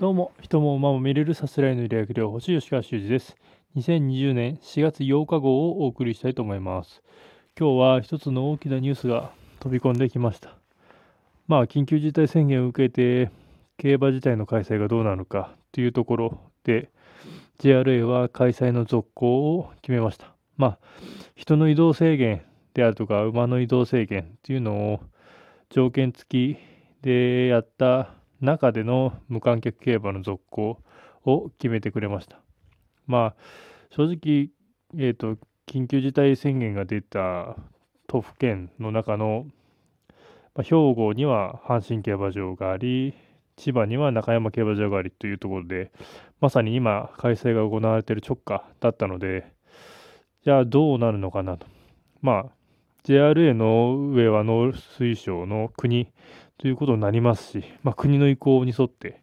どうも、人も馬も見れるさすらいの理学療法士吉川修司です。2020年4月8日号をお送りしたいと思います。今日は一つの大きなニュースが飛び込んできました。まあ、緊急事態宣言を受けて、競馬自体の開催がどうなのかというところで、JRA は開催の続行を決めました。まあ、人の移動制限であるとか、馬の移動制限っていうのを条件付きでやった中での無観客競馬の続行を決めてくれました。まあ、正直、えっ、と、緊急事態宣言が出た都府県の中の、まあ、兵庫には阪神競馬場があり、千葉には中山競馬場がありというところで、まさに今、開催が行われている直下だったので、じゃあどうなるのかなと。まあ、JRA の上は農水省の国ということになりますし、まあ、国の意向に沿って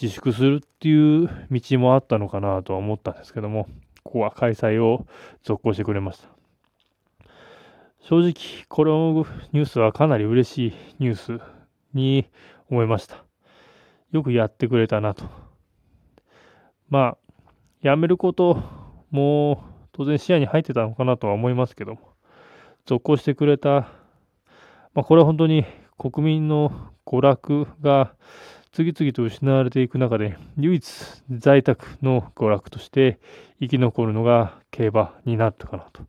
自粛するっていう道もあったのかなとは思ったんですけども、ここは開催を続行してくれました。正直、このニュースはかなり嬉しいニュースに思いました。よくやってくれたなと。まあ、やめることも当然視野に入ってたのかなとは思いますけども、続行してくれた、まあ、これは本当に国民の娯楽が次々と失われていく中で、唯一在宅の娯楽として生き残るのが競馬になったかなと。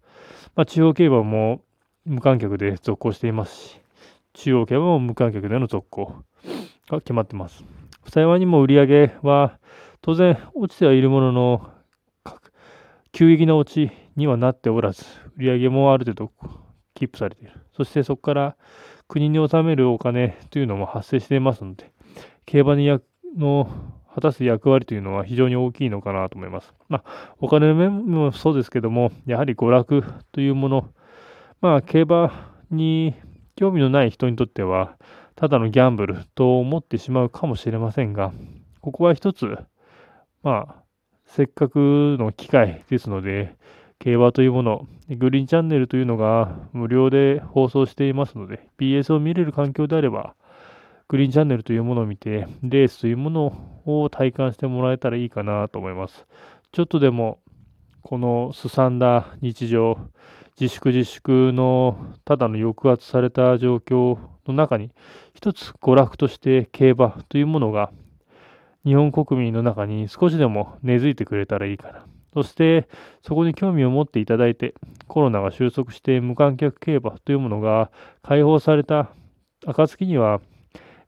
まあ、中央競馬も無観客で続行していますし、中央競馬も無観客での続行が決まってます。幸いにも売り上げは当然落ちてはいるものの、急激な落ちにはなっておらず、売り上げもある程度キープされている。そしてそこから国に納めるお金というのも発生していますので、競馬にの果たす役割というのは非常に大きいのかなと思います。まあ、お金の面もそうですけども、やはり娯楽というもの、まあ、競馬に興味のない人にとっては、ただのギャンブルと思ってしまうかもしれませんが、ここは一つ、まあ、せっかくの機会ですので、競馬というもの、グリーンチャンネルというのが無料で放送していますので、BS を見れる環境であれば、グリーンチャンネルというものを見て、レースというものを体感してもらえたらいいかなと思います。ちょっとでも、このすさんだ日常、自粛自粛のただの抑圧された状況の中に、一つ娯楽として競馬というものが日本国民の中に少しでも根付いてくれたらいいかな。そして、そこに興味を持っていただいて、コロナが収束して無観客競馬というものが解放された暁には、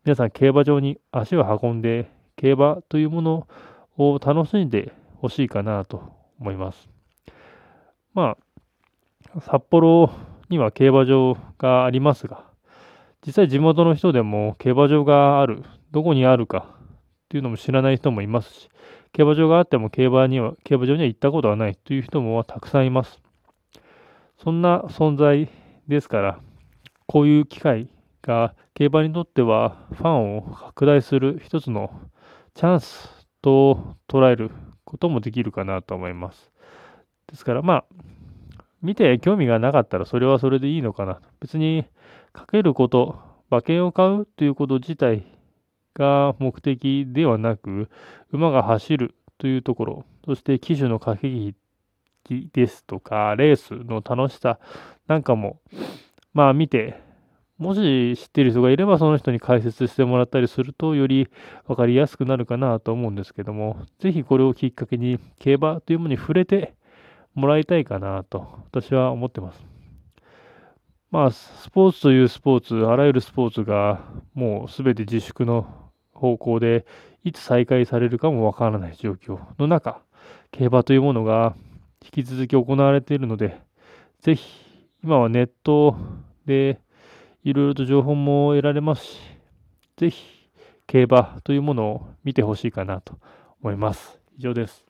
皆さん競馬場に足を運んで、競馬というものを楽しんでほしいかなと思います。まあ、札幌には競馬場がありますが、実際地元の人でも競馬場がある、どこにあるかっていうのも知らない人もいますし、競馬場があっても競馬には、競馬場には行ったことはないという人もたくさんいます。そんな存在ですから、こういう機会が競馬にとってはファンを拡大する一つのチャンスと捉えることもできるかなと思います。ですからまあ、見て興味がなかったらそれはそれでいいのかな。別にかけること、馬券を買うということ自体が目的ではなく、馬が走るというところ、そして騎手の駆け引きですとか、レースの楽しさなんかも、まあ見て、もし知っている人がいればその人に解説してもらったりすると、より分かりやすくなるかなと思うんですけども、ぜひこれをきっかけに競馬というものに触れてもらいたいかなと、私は思ってます。まあ、スポーツというスポーツ、あらゆるスポーツがもうすべて自粛の方向で、いつ再開されるかもわからない状況の中、競馬というものが引き続き行われているので、ぜひ、今はネットでいろいろと情報も得られますし、ぜひ、競馬というものを見てほしいかなと思います。以上です。